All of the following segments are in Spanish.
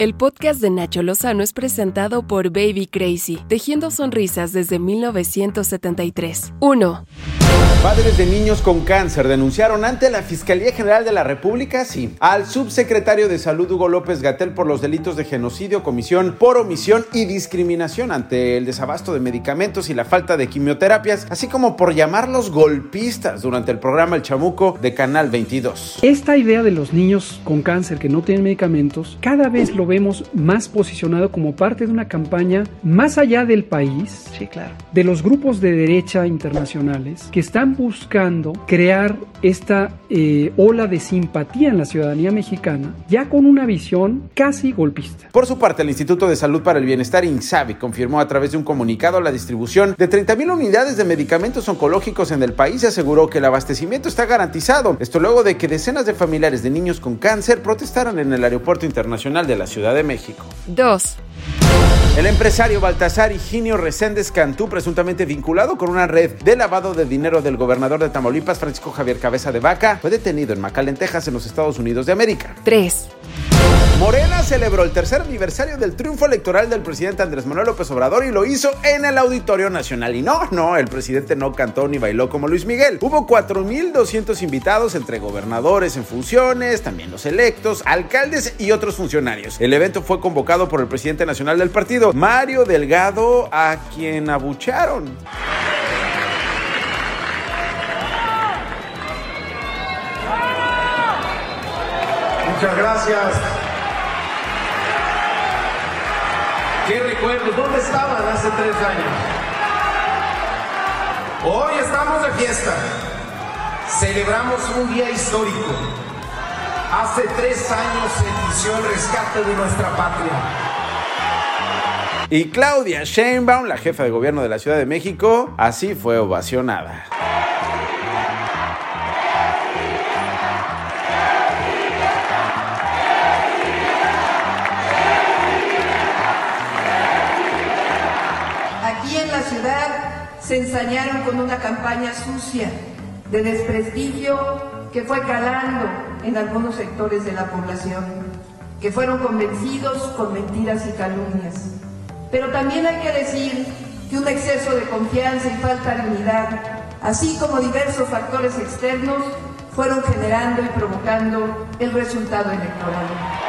El podcast de Nacho Lozano es presentado por Baby Crazy, tejiendo sonrisas desde 1973. 1. Padres de niños con cáncer denunciaron ante la Fiscalía General de la República, sí, al subsecretario de Salud Hugo López Gatel por los delitos de genocidio, comisión por omisión y discriminación ante el desabasto de medicamentos y la falta de quimioterapias, así como por llamarlos golpistas durante el programa El Chamuco de Canal 22. Esta idea de los niños con cáncer que no tienen medicamentos, cada vez lo vemos más posicionado como parte de una campaña más allá del país, sí, claro. de los grupos de derecha internacionales que están buscando crear esta eh, ola de simpatía en la ciudadanía mexicana, ya con una visión casi golpista. Por su parte, el Instituto de Salud para el Bienestar INSABI confirmó a través de un comunicado la distribución de 30.000 unidades de medicamentos oncológicos en el país y aseguró que el abastecimiento está garantizado. Esto luego de que decenas de familiares de niños con cáncer protestaron en el Aeropuerto Internacional de la Ciudad de México. 2. El empresario Baltasar Higinio Reséndez Cantú, presuntamente vinculado con una red de lavado de dinero del gobernador de Tamaulipas, Francisco Javier Cabeza de Vaca, fue detenido en McAllen, Texas, en los Estados Unidos de América. 3. Morena celebró el tercer aniversario del triunfo electoral del presidente Andrés Manuel López Obrador y lo hizo en el Auditorio Nacional. Y no, no, el presidente no cantó ni bailó como Luis Miguel. Hubo 4.200 invitados entre gobernadores en funciones, también los electos, alcaldes y otros funcionarios. El evento fue convocado por el presidente nacional del partido, Mario Delgado, a quien abucharon. Muchas gracias. ¿Qué recuerdos? ¿Dónde estaban hace tres años? Hoy estamos de fiesta. Celebramos un día histórico. Hace tres años se inició el rescate de nuestra patria. Y Claudia Sheinbaum, la jefa de gobierno de la Ciudad de México, así fue ovacionada. Se ensañaron con una campaña sucia de desprestigio que fue calando en algunos sectores de la población, que fueron convencidos con mentiras y calumnias. Pero también hay que decir que un exceso de confianza y falta de unidad, así como diversos factores externos, fueron generando y provocando el resultado electoral.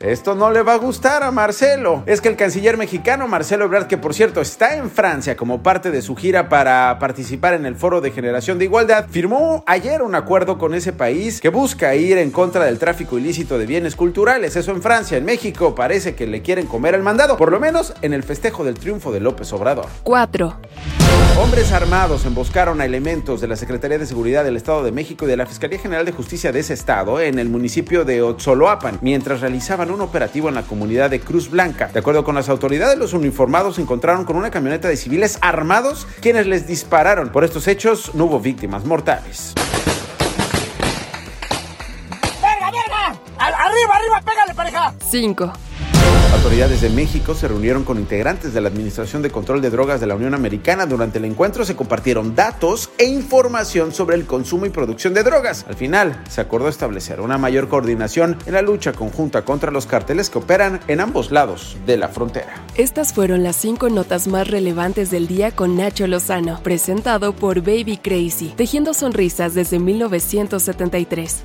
Esto no le va a gustar a Marcelo. Es que el canciller mexicano Marcelo Ebrard, que por cierto está en Francia como parte de su gira para participar en el Foro de Generación de Igualdad, firmó ayer un acuerdo con ese país que busca ir en contra del tráfico ilícito de bienes culturales. Eso en Francia. En México parece que le quieren comer el mandado, por lo menos en el festejo del triunfo de López Obrador. 4. Hombres armados emboscaron a elementos de la Secretaría de Seguridad del Estado de México y de la Fiscalía General de Justicia de ese estado en el municipio de Otzoloapan mientras realizaban un operativo en la comunidad de Cruz Blanca. De acuerdo con las autoridades, los uniformados se encontraron con una camioneta de civiles armados quienes les dispararon. Por estos hechos no hubo víctimas mortales. ¡Verga, verga! ¡Arriba, arriba, pégale, pareja! 5. Autoridades de México se reunieron con integrantes de la Administración de Control de Drogas de la Unión Americana. Durante el encuentro se compartieron datos e información sobre el consumo y producción de drogas. Al final, se acordó establecer una mayor coordinación en la lucha conjunta contra los carteles que operan en ambos lados de la frontera. Estas fueron las cinco notas más relevantes del día con Nacho Lozano, presentado por Baby Crazy, tejiendo sonrisas desde 1973.